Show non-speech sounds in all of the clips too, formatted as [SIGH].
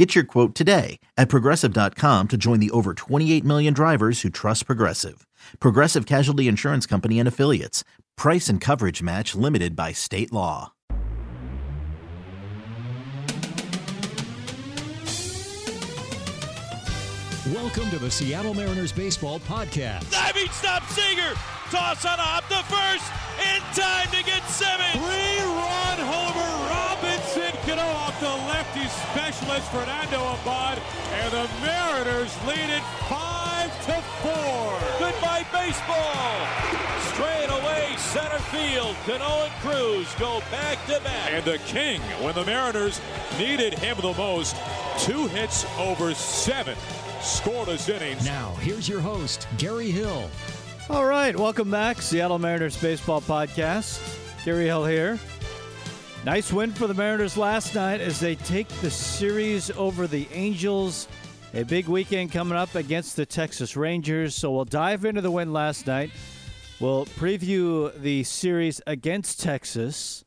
Get your quote today at progressive.com to join the over 28 million drivers who trust Progressive. Progressive Casualty Insurance Company and Affiliates. Price and coverage match limited by state law. Welcome to the Seattle Mariners Baseball Podcast. Diving stop Seager. Toss on a hop to first. In time to get Simmons. Three-run homer. Robinson Cano off the lefty specialist Fernando Abad. And the Mariners lead it 5 to 4. Goodbye baseball. Straight away center field. Cano and Cruz go back to back. And the king, when the Mariners needed him the most, two hits over seven scoreless innings. Now, here's your host, Gary Hill. All right, welcome back. Seattle Mariners Baseball Podcast. Gary Hill here. Nice win for the Mariners last night as they take the series over the Angels. A big weekend coming up against the Texas Rangers. So we'll dive into the win last night. We'll preview the series against Texas.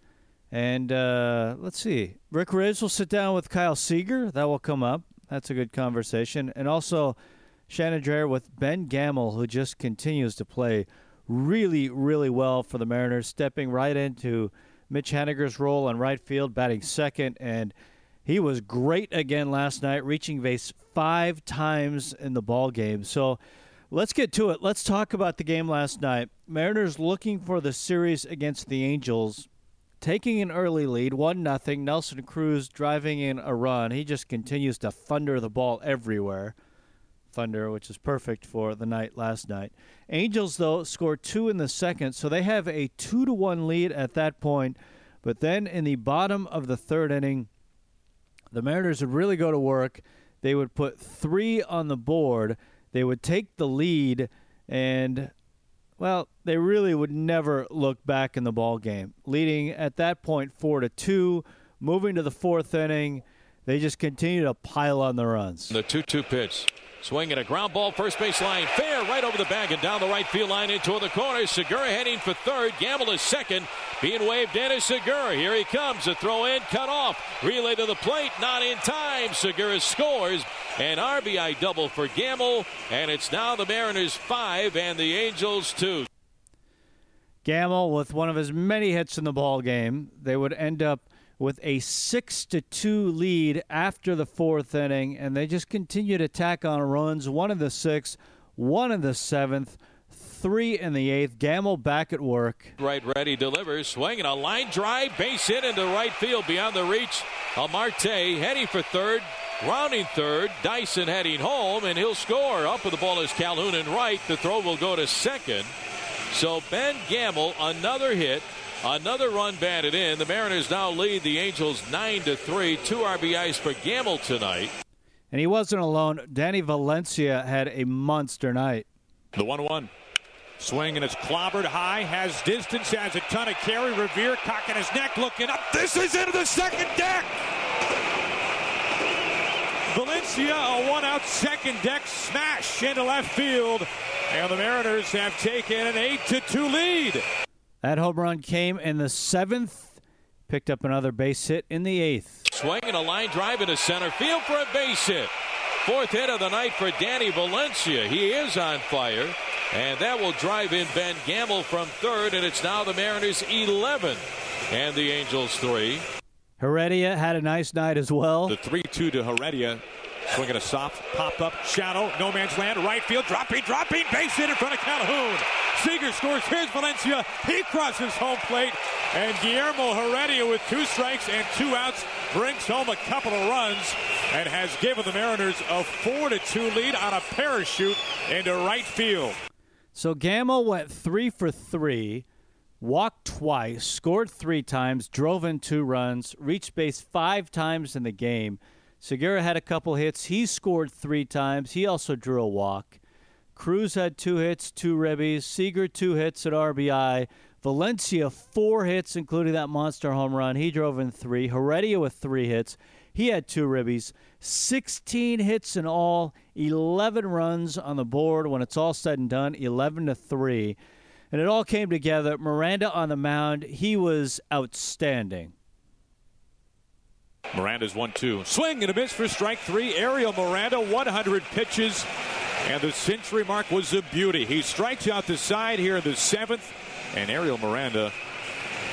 And uh, let's see. Rick Rizzs will sit down with Kyle Seager. That will come up. That's a good conversation. And also Shannon Drayer with Ben Gamel, who just continues to play really, really well for the Mariners, stepping right into Mitch Haniger's role on right field, batting second. And he was great again last night, reaching base five times in the ball game. So let's get to it. Let's talk about the game last night. Mariners looking for the series against the Angels taking an early lead, one nothing. Nelson Cruz driving in a run. He just continues to thunder the ball everywhere. Thunder, which is perfect for the night last night. Angels though scored two in the second, so they have a two to one lead at that point. But then in the bottom of the third inning, the Mariners would really go to work. They would put three on the board. They would take the lead, and well, they really would never look back in the ball game. Leading at that point four to two, moving to the fourth inning, they just continue to pile on the runs. The two-two pitch. Swinging a ground ball, first base line, fair, right over the bag and down the right field line into the corner. Segura heading for third. Gamel is second. Being waved in is Segura. Here he comes. A throw in, cut off. Relay to the plate, not in time. Segura scores. An RBI double for Gamel. And it's now the Mariners five and the Angels two. Gamel with one of his many hits in the ball game. They would end up with a six to two lead after the fourth inning, and they just continue to tack on runs. One in the sixth, one in the seventh, three in the eighth. Gamel back at work. Right, ready, delivers, swinging a line drive, base hit into right field beyond the reach. Amarte heading for third. Rounding third, Dyson heading home, and he'll score. Up with the ball is Calhoun and right. The throw will go to second. So Ben Gamel, another hit, Another run batted in. The Mariners now lead the Angels 9 to 3. Two RBIs for Gamel tonight. And he wasn't alone. Danny Valencia had a monster night. The 1 1. Swing and it's clobbered high, has distance, has a ton of carry. Revere cocking his neck, looking up. This is into the second deck. Valencia, a one out second deck smash into left field. And the Mariners have taken an 8 to 2 lead. That home run came in the seventh. Picked up another base hit in the eighth. Swinging a line drive into center field for a base hit. Fourth hit of the night for Danny Valencia. He is on fire. And that will drive in Ben Gamel from third. And it's now the Mariners 11 and the Angels 3. Heredia had a nice night as well. The 3 2 to Heredia. Swinging a soft pop up shadow, no man's land, right field, dropping, dropping, base hit in front of Calhoun. Seager scores. Here's Valencia. He crosses home plate. And Guillermo Heredia with two strikes and two outs brings home a couple of runs and has given the Mariners a 4 to 2 lead on a parachute into right field. So Gamel went three for three, walked twice, scored three times, drove in two runs, reached base five times in the game. Segura had a couple hits. He scored three times. He also drew a walk. Cruz had two hits, two ribbies. Seager, two hits at RBI. Valencia, four hits, including that monster home run. He drove in three. Heredia with three hits. He had two ribbies. 16 hits in all, 11 runs on the board when it's all said and done, 11 to 3. And it all came together. Miranda on the mound, he was outstanding. Miranda's 1 2. Swing and a miss for strike three. Ariel Miranda, 100 pitches. And the century mark was a beauty. He strikes out the side here in the seventh. And Ariel Miranda,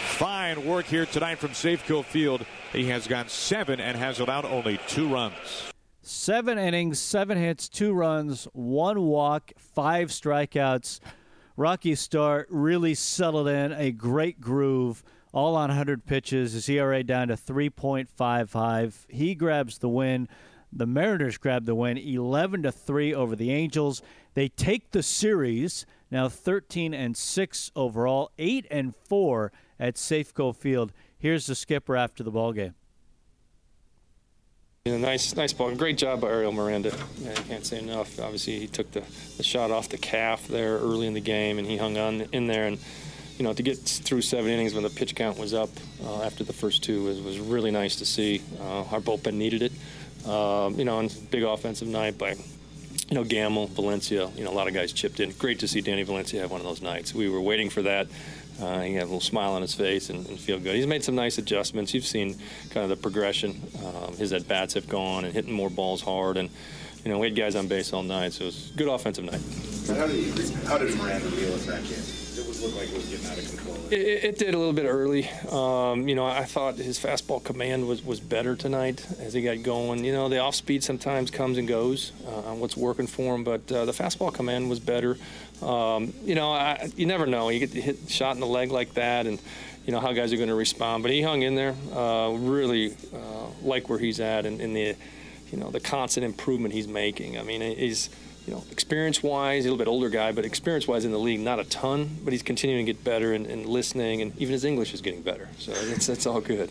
fine work here tonight from Safeco Field. He has gone seven and has allowed only two runs. Seven innings, seven hits, two runs, one walk, five strikeouts. Rocky start really settled in a great groove, all on 100 pitches. His ERA down to 3.55. He grabs the win. The Mariners grab the win 11 to 3 over the Angels. They take the series now 13 and 6 overall, 8 and 4 at Safeco Field. Here's the skipper after the ball game. Nice, nice ball. Great job by Ariel Miranda. Yeah, I can't say enough. Obviously, he took the, the shot off the calf there early in the game, and he hung on in there. And you know, to get through seven innings when the pitch count was up uh, after the first two was, was really nice to see. Uh, our bullpen needed it. Um, you know, and big offensive night by you know, Gamel, Valencia, you know, a lot of guys chipped in. Great to see Danny Valencia have one of those nights. We were waiting for that. Uh, he had a little smile on his face and, and, feel good. He's made some nice adjustments. You've seen kind of the progression. Um, his at bats have gone and hitting more balls hard, and you know we had guys on base all night, so it was a good offensive night. How did, how did Miranda deal with that game? It like it was getting out of control. It, it did a little bit early. Um, you know, I thought his fastball command was, was better tonight as he got going. You know, the off speed sometimes comes and goes uh, what's working for him, but uh, the fastball command was better. Um, you know, I, you never know. You get hit shot in the leg like that, and you know how guys are going to respond. But he hung in there. Uh, really uh, like where he's at and, and the you know the constant improvement he's making. I mean, he's you know, experience-wise, a little bit older guy, but experience-wise in the league, not a ton. But he's continuing to get better and, and listening, and even his English is getting better. So it's it's all good.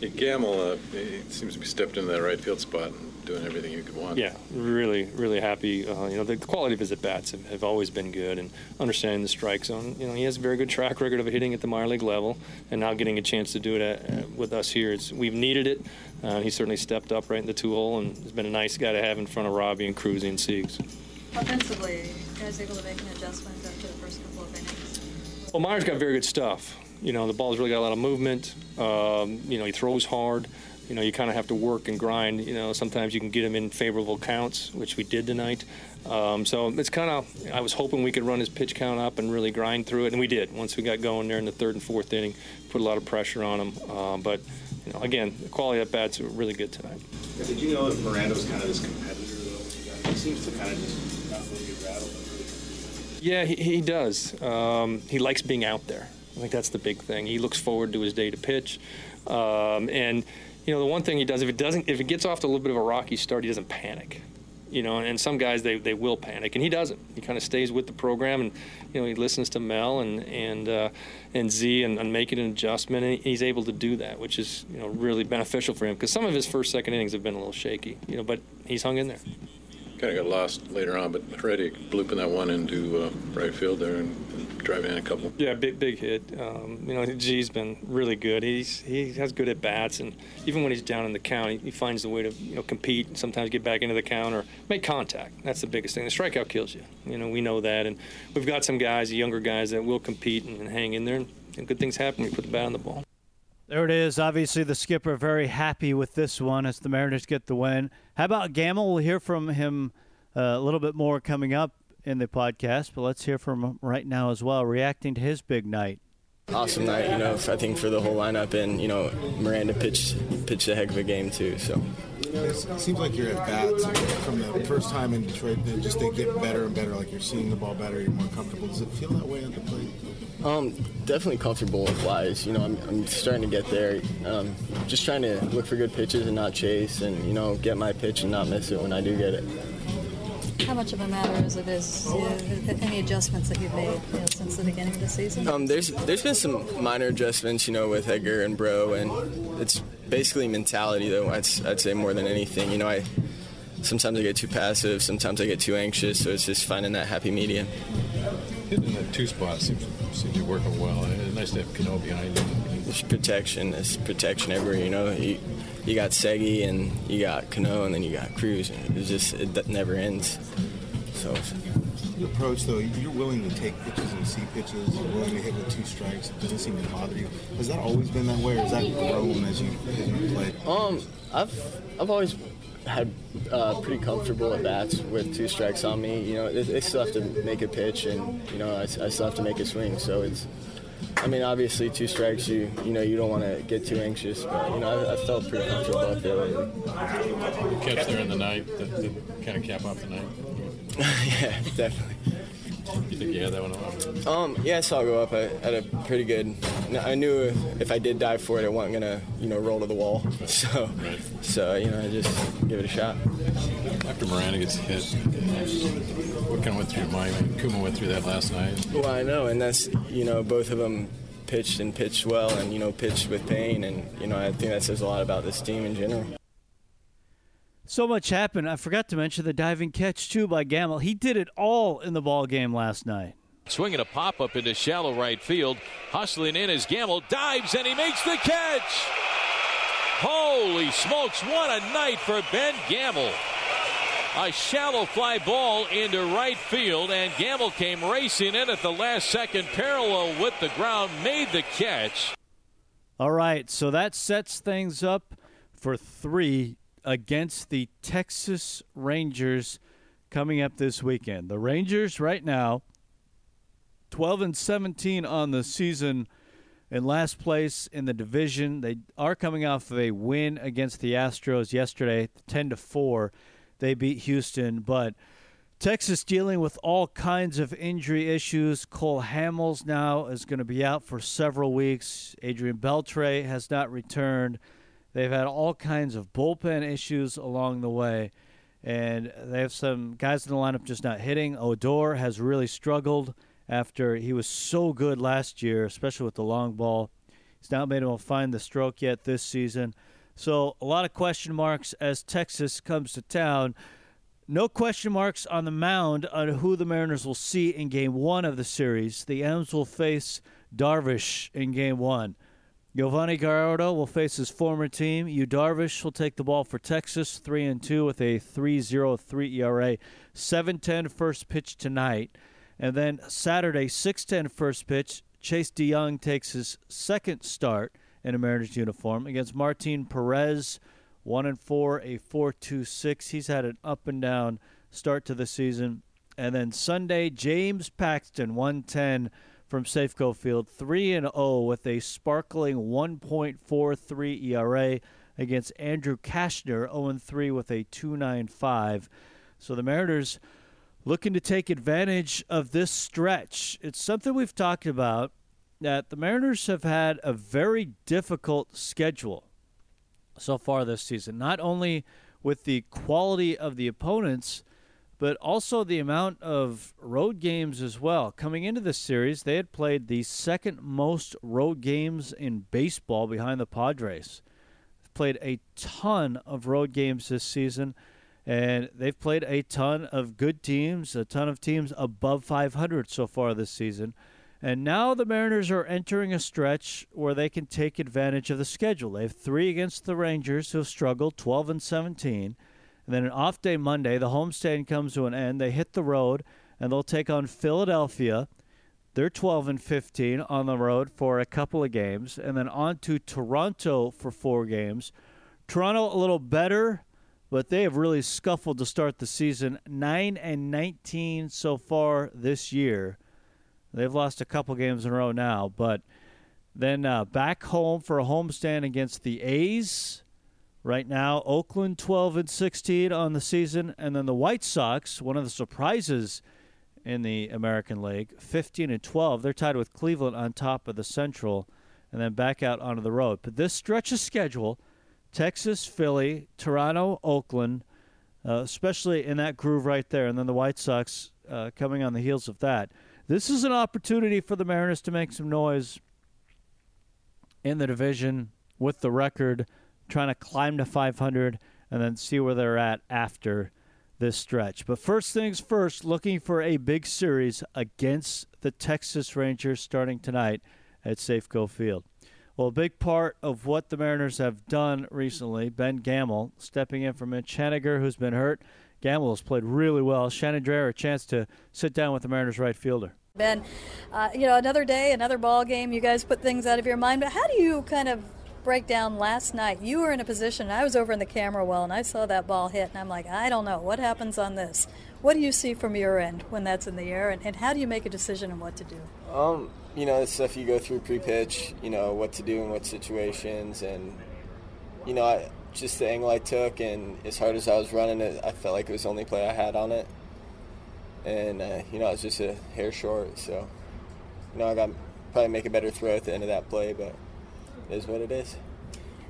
Yeah, Gamel, uh, he seems to be stepped into that right field spot and doing everything you could want. Yeah, really, really happy. Uh, you know, the quality of his at bats have, have, always been good, and understanding the strike zone. You know, he has a very good track record of hitting at the minor league level, and now getting a chance to do it at, uh, with us here. It's, we've needed it. Uh, he certainly stepped up right in the two hole, and has been a nice guy to have in front of Robbie and Cruzy and Siegs. Offensively, you guys able to make an adjustment after the first couple of innings? Well, Meyer's got very good stuff. You know, the ball's really got a lot of movement. Um, you know, he throws hard. You know, you kind of have to work and grind. You know, sometimes you can get him in favorable counts, which we did tonight. Um, so it's kind of, I was hoping we could run his pitch count up and really grind through it, and we did. Once we got going there in the third and fourth inning, put a lot of pressure on him. Uh, but, you know, again, the quality of bats were really good tonight. Did you know that Miranda was kind of this competitor, though? He seems to kind of just yeah, he, he does. Um, he likes being out there. I think that's the big thing. He looks forward to his day to pitch, um, and you know the one thing he does if it doesn't if it gets off to a little bit of a rocky start, he doesn't panic. You know, and some guys they, they will panic, and he doesn't. He kind of stays with the program, and you know he listens to Mel and and uh, and Z and, and making an adjustment, and he's able to do that, which is you know really beneficial for him because some of his first second innings have been a little shaky. You know, but he's hung in there kind of got lost later on, but Heredia blooping that one into uh, right field there and, driving in a couple. Yeah, big big hit. Um, you know, G's been really good. He's he has good at bats, and even when he's down in the count, he, he finds the way to you know compete. And sometimes get back into the count or make contact. That's the biggest thing. The strikeout kills you. You know, we know that, and we've got some guys, younger guys, that will compete and, and hang in there, and, and good things happen you put the bat on the ball. There it is. Obviously, the skipper very happy with this one as the Mariners get the win. How about Gamel? We'll hear from him uh, a little bit more coming up in the podcast, but let's hear from him right now as well, reacting to his big night. Awesome night, you know. I think for the whole lineup, and you know, Miranda pitched pitched a heck of a game too. So. It seems like you're at bats from the first time in Detroit. They Just they get better and better. Like you're seeing the ball better. You're more comfortable. Does it feel that way at the plate? Um, definitely comfortable with flies. You know, I'm, I'm starting to get there. Um, just trying to look for good pitches and not chase, and you know, get my pitch and not miss it when I do get it. How much of a matter is it is uh, any adjustments that you've made you know, since the beginning of the season? Um, there's there's been some minor adjustments, you know, with Edgar and Bro, and it's basically mentality though. I'd, I'd say more than anything. You know, I sometimes I get too passive, sometimes I get too anxious. So it's just finding that happy medium. Hitting the two spot seems, seems to be working well. It's nice to have Cano behind you. It's protection. It's protection everywhere. You know, you, you got Segi and you got Cano and then you got Cruz. And it's just it never ends. So. Your approach, though, you're willing to take pitches and see pitches. You're willing to hit with two strikes. It doesn't seem to bother you. Has that always been that way, or has that grown as you as you play? Um, I've I've always had uh, pretty comfortable at bats with two strikes on me. You know, they, they still have to make a pitch, and you know, I, I still have to make a swing. So it's I mean, obviously, two strikes, you you know, you don't want to get too anxious, but you know, I, I felt pretty comfortable out there. Catch there in the night that, kind of cap off the night. [LAUGHS] yeah, definitely. You think you had that one up? Um, yeah, I saw it go up. I had a pretty good. I knew if, if I did dive for it, it wasn't gonna, you know, roll to the wall. [LAUGHS] So, right. so you know, I just give it a shot. After Miranda gets hit, what kind of went through your mind? Kuma went through that last night. Well, I know, and that's you know, both of them pitched and pitched well, and you know, pitched with pain, and you know, I think that says a lot about this team in general. So much happened. I forgot to mention the diving catch too by Gamel. He did it all in the ball game last night. Swinging a pop up into shallow right field. Hustling in as Gamel dives and he makes the catch. Holy smokes, what a night for Ben Gamel. A shallow fly ball into right field, and Gamel came racing in at the last second, parallel with the ground, made the catch. All right, so that sets things up for three against the Texas Rangers coming up this weekend. The Rangers right now 12 and 17 on the season in last place in the division. They are coming off of a win against the Astros yesterday, 10 to 4. They beat Houston, but Texas dealing with all kinds of injury issues. Cole Hamels now is going to be out for several weeks. Adrian Beltre has not returned. They've had all kinds of bullpen issues along the way, and they have some guys in the lineup just not hitting. Odor has really struggled after he was so good last year, especially with the long ball. He's not been able to find the stroke yet this season. So a lot of question marks as Texas comes to town. No question marks on the mound on who the Mariners will see in game one of the series. The M's will face Darvish in game one. Yovani Gallardo will face his former team. Yu Darvish will take the ball for Texas, 3 and 2 with a 3.03 ERA. 7-10 first pitch tonight. And then Saturday, 6-10 first pitch. Chase De Jong takes his second start in a Mariners uniform against Martin Perez, 1 and 4, a 4.26. He's had an up and down start to the season. And then Sunday, James Paxton, 110 from Safeco Field, 3 and 0 with a sparkling 1.43 ERA against Andrew Cashner, 0 3 with a 2.95. So the Mariners looking to take advantage of this stretch. It's something we've talked about that the Mariners have had a very difficult schedule so far this season, not only with the quality of the opponents but also the amount of road games as well. Coming into this series, they had played the second most road games in baseball behind the Padres. They've played a ton of road games this season, and they've played a ton of good teams, a ton of teams above 500 so far this season. And now the Mariners are entering a stretch where they can take advantage of the schedule. They have three against the Rangers, who have struggled, 12 and 17. And then an off day Monday, the homestand comes to an end. They hit the road and they'll take on Philadelphia. They're 12 and 15 on the road for a couple of games, and then on to Toronto for four games. Toronto a little better, but they have really scuffled to start the season. 9 and 19 so far this year. They've lost a couple games in a row now, but then uh, back home for a homestand against the A's Right now, Oakland 12 and 16 on the season, and then the White Sox, one of the surprises in the American League, 15 and 12. They're tied with Cleveland on top of the Central, and then back out onto the road. But this stretch of schedule, Texas, Philly, Toronto, Oakland, uh, especially in that groove right there, and then the White Sox uh, coming on the heels of that. This is an opportunity for the Mariners to make some noise in the division with the record trying to climb to 500 and then see where they're at after this stretch. But first things first, looking for a big series against the Texas Rangers starting tonight at Safeco Field. Well, a big part of what the Mariners have done recently, Ben Gamel stepping in for Mitch Haniger, who's been hurt. Gamel has played really well. Shannon Drayer a chance to sit down with the Mariners right fielder. Ben, uh, you know, another day, another ball game. You guys put things out of your mind, but how do you kind of break down last night? You were in a position, I was over in the camera well, and I saw that ball hit, and I'm like, I don't know. What happens on this? What do you see from your end when that's in the air, and, and how do you make a decision on what to do? Um, you know, the stuff you go through pre-pitch, you know, what to do in what situations, and, you know, I, just the angle I took, and as hard as I was running it, I felt like it was the only play I had on it. And, uh, you know, I was just a hair short, so, you know, I got probably make a better throw at the end of that play, but it is what it is.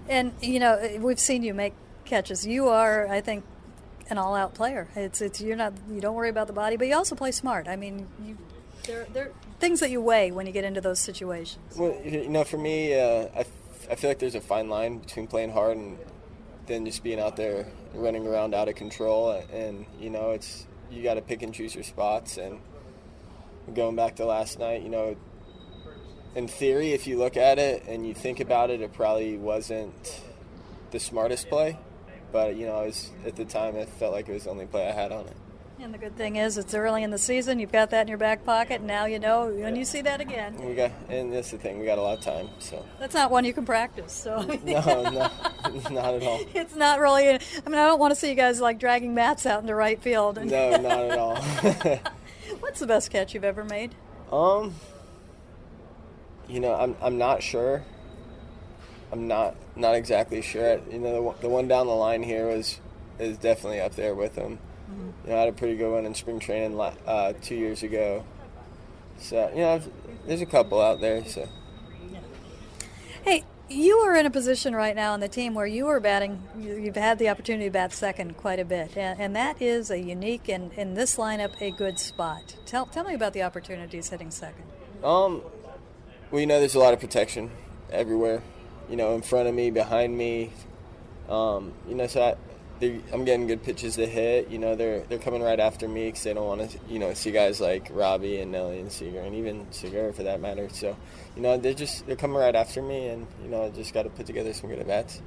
And, you know, we've seen you make catches. You are, I think, an all-out player. It's it's you're not you don't worry about the body, but you also play smart. I mean, you there there are things that you weigh when you get into those situations. Well, you know, for me, uh, I, I feel like there's a fine line between playing hard and then just being out there running around out of control. And you know, it's you got to pick and choose your spots. And going back to last night, you know, in theory, if you look at it and you think about it, it probably wasn't the smartest play. But you know, was, at the time, it felt like it was the only play I had on it. And the good thing is, it's early in the season. You've got that in your back pocket. And now you know when you see that again. We got, and that's the thing. We got a lot of time, so. That's not one you can practice. So. no, no, [LAUGHS] [LAUGHS] not at all. It's not really. I mean, I don't want to see you guys like dragging mats out into right field. no, not at all. [LAUGHS] What's the best catch you've ever made? Um, you know, I'm I'm not sure. I'm not not exactly sure. You know, the, the one down the line here was is definitely up there with them. You know, I had a pretty good one in spring training uh, two years ago. So you know, there's a couple out there. So. Hey, you are in a position right now on the team where you are batting. You've had the opportunity to bat second quite a bit, and, and that is a unique and in this lineup a good spot. Tell tell me about the opportunities hitting second. Um, well, you know, there's a lot of protection everywhere. You know, in front of me, behind me. Um, you know, so I, I'm getting good pitches to hit. You know, they're they're coming right after me because they don't want to, you know, see guys like Robbie and Nelly and Seager and even Segura for that matter. So, you know, they're just they're coming right after me, and you know, I just got to put together some good at bats.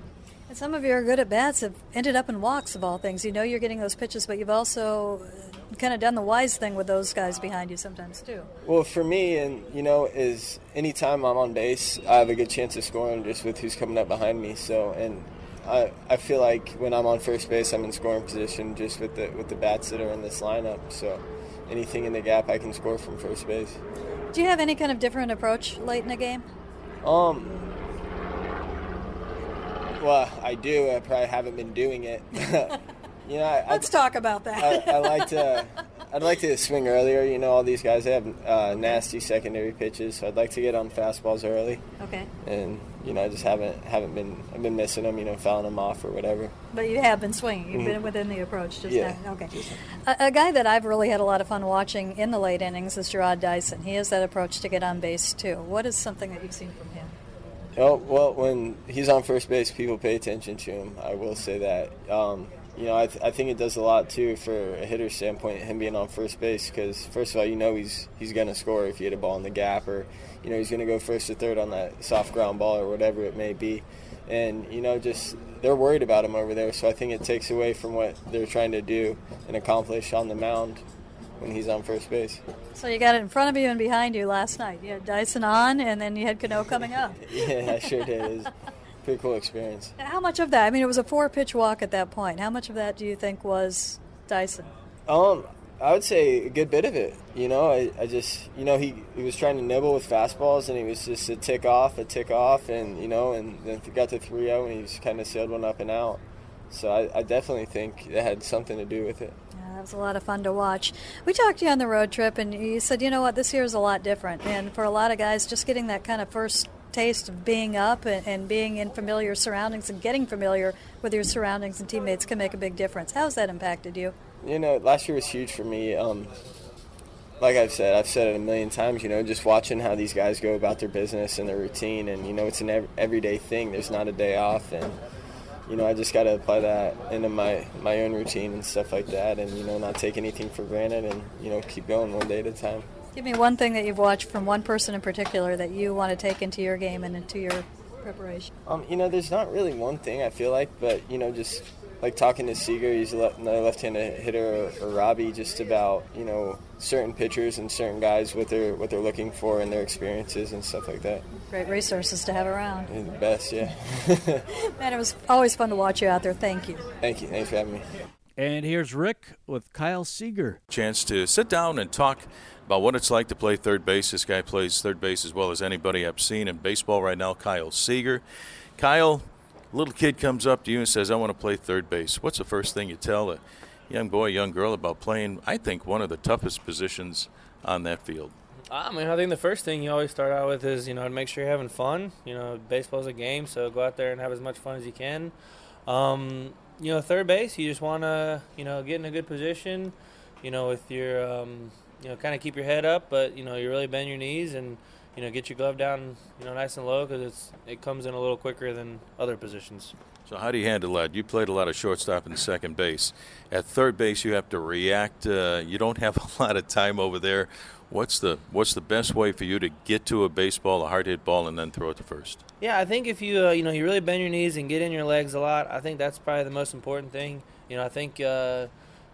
And some of your good at bats have ended up in walks of all things. You know, you're getting those pitches, but you've also uh, kind of done the wise thing with those guys behind you sometimes too. Well, for me, and you know, is anytime I'm on base, I have a good chance of scoring just with who's coming up behind me. So, and I, I feel like when I'm on first base, I'm in scoring position just with the with the bats that are in this lineup. So, anything in the gap, I can score from first base. Do you have any kind of different approach late in the game? Um. Well, I do. I probably haven't been doing it. [LAUGHS] you know, I, let's I, talk about that. I, I like to. [LAUGHS] I'd like to swing earlier. You know, all these guys they have uh, nasty secondary pitches, so I'd like to get on fastballs early. Okay. And you know, I just haven't haven't been I've been missing them. You know, fouling them off or whatever. But you have been swinging. You've mm-hmm. been within the approach. Just yeah. Now. Okay. A, a, guy that I've really had a lot of fun watching in the late innings is Jarrod Dyson. He has that approach to get on base too. What is something that you've seen from him? Oh well, when he's on first base, people pay attention to him. I will say that. Um, you know, I, th- I think it does a lot too for a hitter standpoint, him being on first base, because first of all, you know he's he's going to score if you hit a ball in the gap, or you know he's going to go first or third on that soft ground ball or whatever it may be, and you know just they're worried about him over there, so I think it takes away from what they're trying to do and accomplish on the mound when he's on first base. So you got it in front of you and behind you last night. You had Dyson on, and then you had Cano coming up. [LAUGHS] yeah, I sure did pretty cool experience. How much of that? I mean, it was a four pitch walk at that point. How much of that do you think was Dyson? Um, I would say a good bit of it. You know, I, I just, you know, he, he was trying to nibble with fastballs and he was just a tick off, a tick off, and, you know, and then got to 3 0 and he just kind of sailed one up and out. So I, I definitely think it had something to do with it. Yeah, that was a lot of fun to watch. We talked to you on the road trip, and you said, you know what, this year is a lot different. And for a lot of guys, just getting that kind of first taste of being up and, and, being in familiar surroundings and getting familiar with your surroundings and teammates can make a big difference. How's that impacted you? You know, last year was huge for me. Um, like I've said, I've said it a million times, you know, just watching how these guys go about their business and their routine. And, you know, it's an everyday thing. There's not a day off. And, you know, I just got to apply that into my, my own routine and stuff like that and, you know, not take anything for granted and, you know, keep going one day at a time. Give me one thing that you've watched from one person in particular that you want to take into your game and into your preparation. Um, you know, there's not really one thing I feel like, but, you know, just like talking to Seager, he's another left-handed hitter, or, or, Robbie, just about you know certain pitchers and certain guys what they're what they're looking for and their experiences and stuff like that. Great resources to have around. You're the best, yeah. [LAUGHS] Man, it was always fun to watch you out there. Thank you. Thank you. Thanks for having me. And here's Rick with Kyle Seager. Chance to sit down and talk about what it's like to play third base. This guy plays third base as well as anybody I've seen in baseball right now. Kyle Seager. Kyle little kid comes up to you and says, I want to play third base. What's the first thing you tell a young boy, young girl about playing, I think, one of the toughest positions on that field? I mean, I think the first thing you always start out with is, you know, to make sure you're having fun. You know, baseball's a game, so go out there and have as much fun as you can. Um, you know, third base, you just want to, you know, get in a good position, you know, with your, um, you know, kind of keep your head up, but, you know, you really bend your knees and – you know, get your glove down, you know, nice and low because it's it comes in a little quicker than other positions. So how do you handle that? You played a lot of shortstop and second base. At third base, you have to react. Uh, you don't have [LAUGHS] a lot of time over there. What's the what's the best way for you to get to a baseball, a hard hit ball, and then throw it to first? Yeah, I think if you uh, you know you really bend your knees and get in your legs a lot, I think that's probably the most important thing. You know, I think. Uh,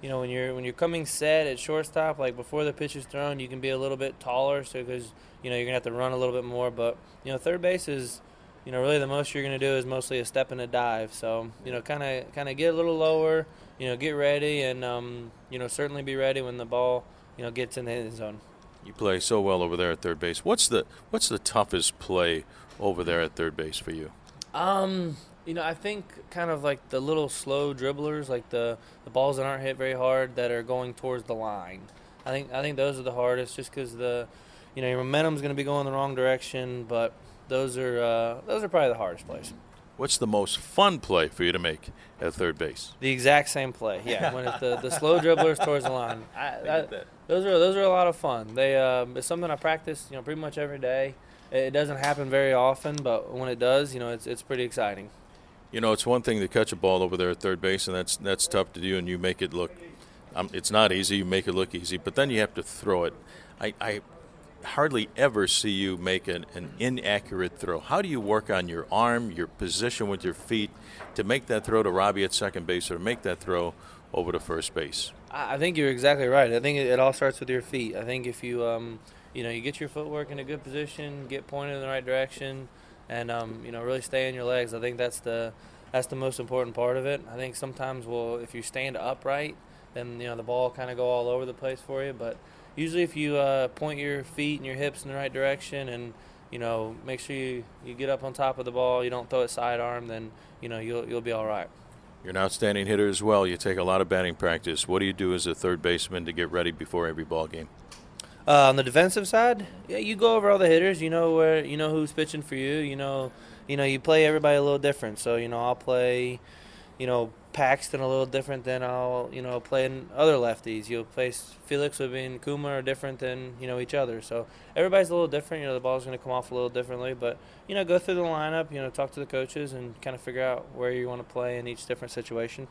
you know when you're when you're coming set at shortstop, like before the pitch is thrown, you can be a little bit taller, so because you know you're gonna have to run a little bit more. But you know third base is you know really the most you're gonna do is mostly a step and a dive. So you know kind of kind of get a little lower, you know get ready, and um, you know certainly be ready when the ball you know gets in the zone. You play so well over there at third base. What's the what's the toughest play over there at third base for you? Um, you know, I think kind of like the little slow dribblers, like the, the balls that aren't hit very hard that are going towards the line. I think I think those are the hardest, just because the you know, your momentum's going to be going the wrong direction, but those are uh, those are probably the hardest plays. What's the most fun play for you to make at third base? The exact same play, yeah. [LAUGHS] when it's the, the slow dribblers towards the line, [LAUGHS] I, that, those are those are a lot of fun. They uh, it's something I practice, you know, pretty much every day. It doesn't happen very often, but when it does, you know, it's it's pretty exciting. You know, it's one thing to catch a ball over there at third base, and that's that's tough to do, and you make it look. Um, it's not easy. You make it look easy, but then you have to throw it. I, I hardly ever see you make an, an, inaccurate throw. How do you work on your arm, your position with your feet to make that throw to Robbie at second base or make that throw over to first base? I think you're exactly right. I think it, all starts with your feet. I think if you, um, you know, you get your footwork in a good position, get pointed in the right direction, and um, you know, really stay in your legs. I think that's the that's the most important part of it. I think sometimes, well, if you stand upright, then you know the ball kind of go all over the place for you, but usually if you uh, point your feet and your hips in the right direction and you know make sure you, you get up on top of the ball you don't throw it sidearm then you know you'll, you'll be all right. You're an outstanding hitter as well. You take a lot of batting practice. What do you do as a third baseman to get ready before every ball game? Uh, on the defensive side yeah you go over all the hitters. You know where you know who's pitching for you. You know you know you play everybody a little different. So you know i'll play you know Paxton a little different than I'll you know play in other lefties. You'll place Felix with and Kuma are different than you know each other. So everybody's a little different. You know the ball's going to come off a little differently, but you know go through the lineup. You know talk to the coaches and kind of figure out where you want to play in each different situation.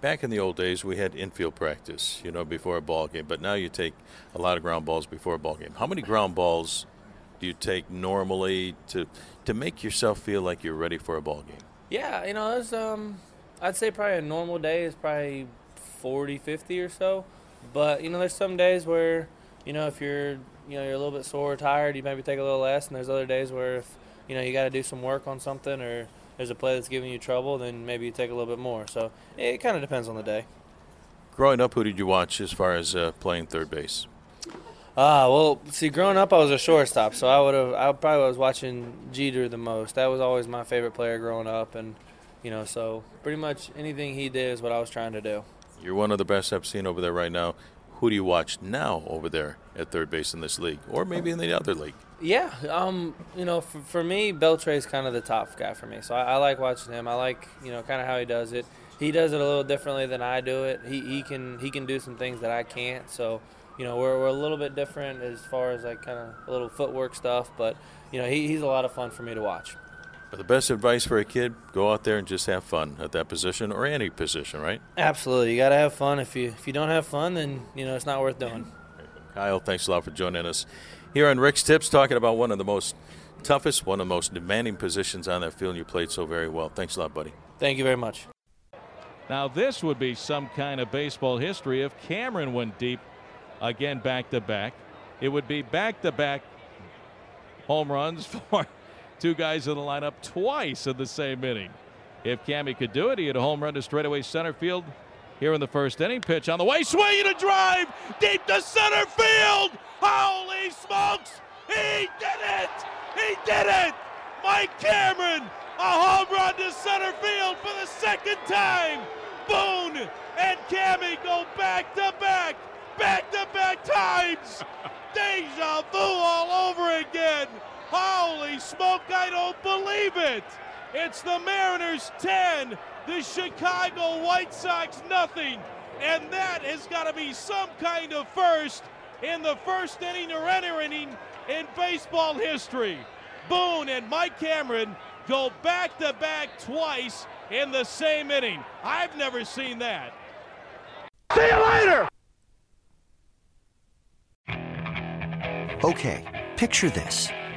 Back in the old days, we had infield practice, you know, before a ball game. But now you take a lot of ground balls before a ball game. How many ground balls do you take normally to to make yourself feel like you're ready for a ball game? Yeah, you know, there's um, I'd say probably a normal day is probably 40, 50 or so. But, you know, there's some days where, you know, if you're, you know, you're a little bit sore or tired, you maybe take a little less. And there's other days where if, you know, you got to do some work on something or there's a play that's giving you trouble, then maybe you take a little bit more. So it kind of depends on the day. Growing up, who did you watch as far as uh, playing third base? Ah, uh, well, see, growing up, I was a shortstop, so I would have, I probably was watching Jeter the most. That was always my favorite player growing up, and you know, so pretty much anything he did is what I was trying to do. You're one of the best I've seen over there right now. Who do you watch now over there at third base in this league, or maybe in the other league? Yeah, um, you know, for, for me, Beltre's kind of the top guy for me. So I, I like watching him. I like, you know, kind of how he does it. He does it a little differently than I do it. He, he can he can do some things that I can't. So, you know, we're, we're a little bit different as far as like kind of a little footwork stuff. But, you know, he, he's a lot of fun for me to watch. But the best advice for a kid: go out there and just have fun at that position or any position, right? Absolutely, you got to have fun. If you if you don't have fun, then you know it's not worth doing. Kyle, thanks a lot for joining us here on Rick's Tips, talking about one of the most toughest, one of the most demanding positions on that field. You played so very well. Thanks a lot, buddy. Thank you very much. Now, this would be some kind of baseball history if Cameron went deep again back to back. It would be back to back home runs [LAUGHS] for two guys in the lineup twice in the same inning. If Cammy could do it, he had a home run to straightaway center field here in the first inning. Pitch on the way, swinging a drive deep to center field. Holy smokes! He did it! He did it! Mike Cameron, a home run to center field for the second time. Boone and Cammy go back to back, back to back times. Deja vu all over again. Holy smoke, I don't believe it. It's the Mariners 10, the Chicago White Sox nothing. And that has got to be some kind of first in the first inning or any inning in baseball history. Boone and Mike Cameron go back to back twice in the same inning. I've never seen that. See you later! Okay, picture this.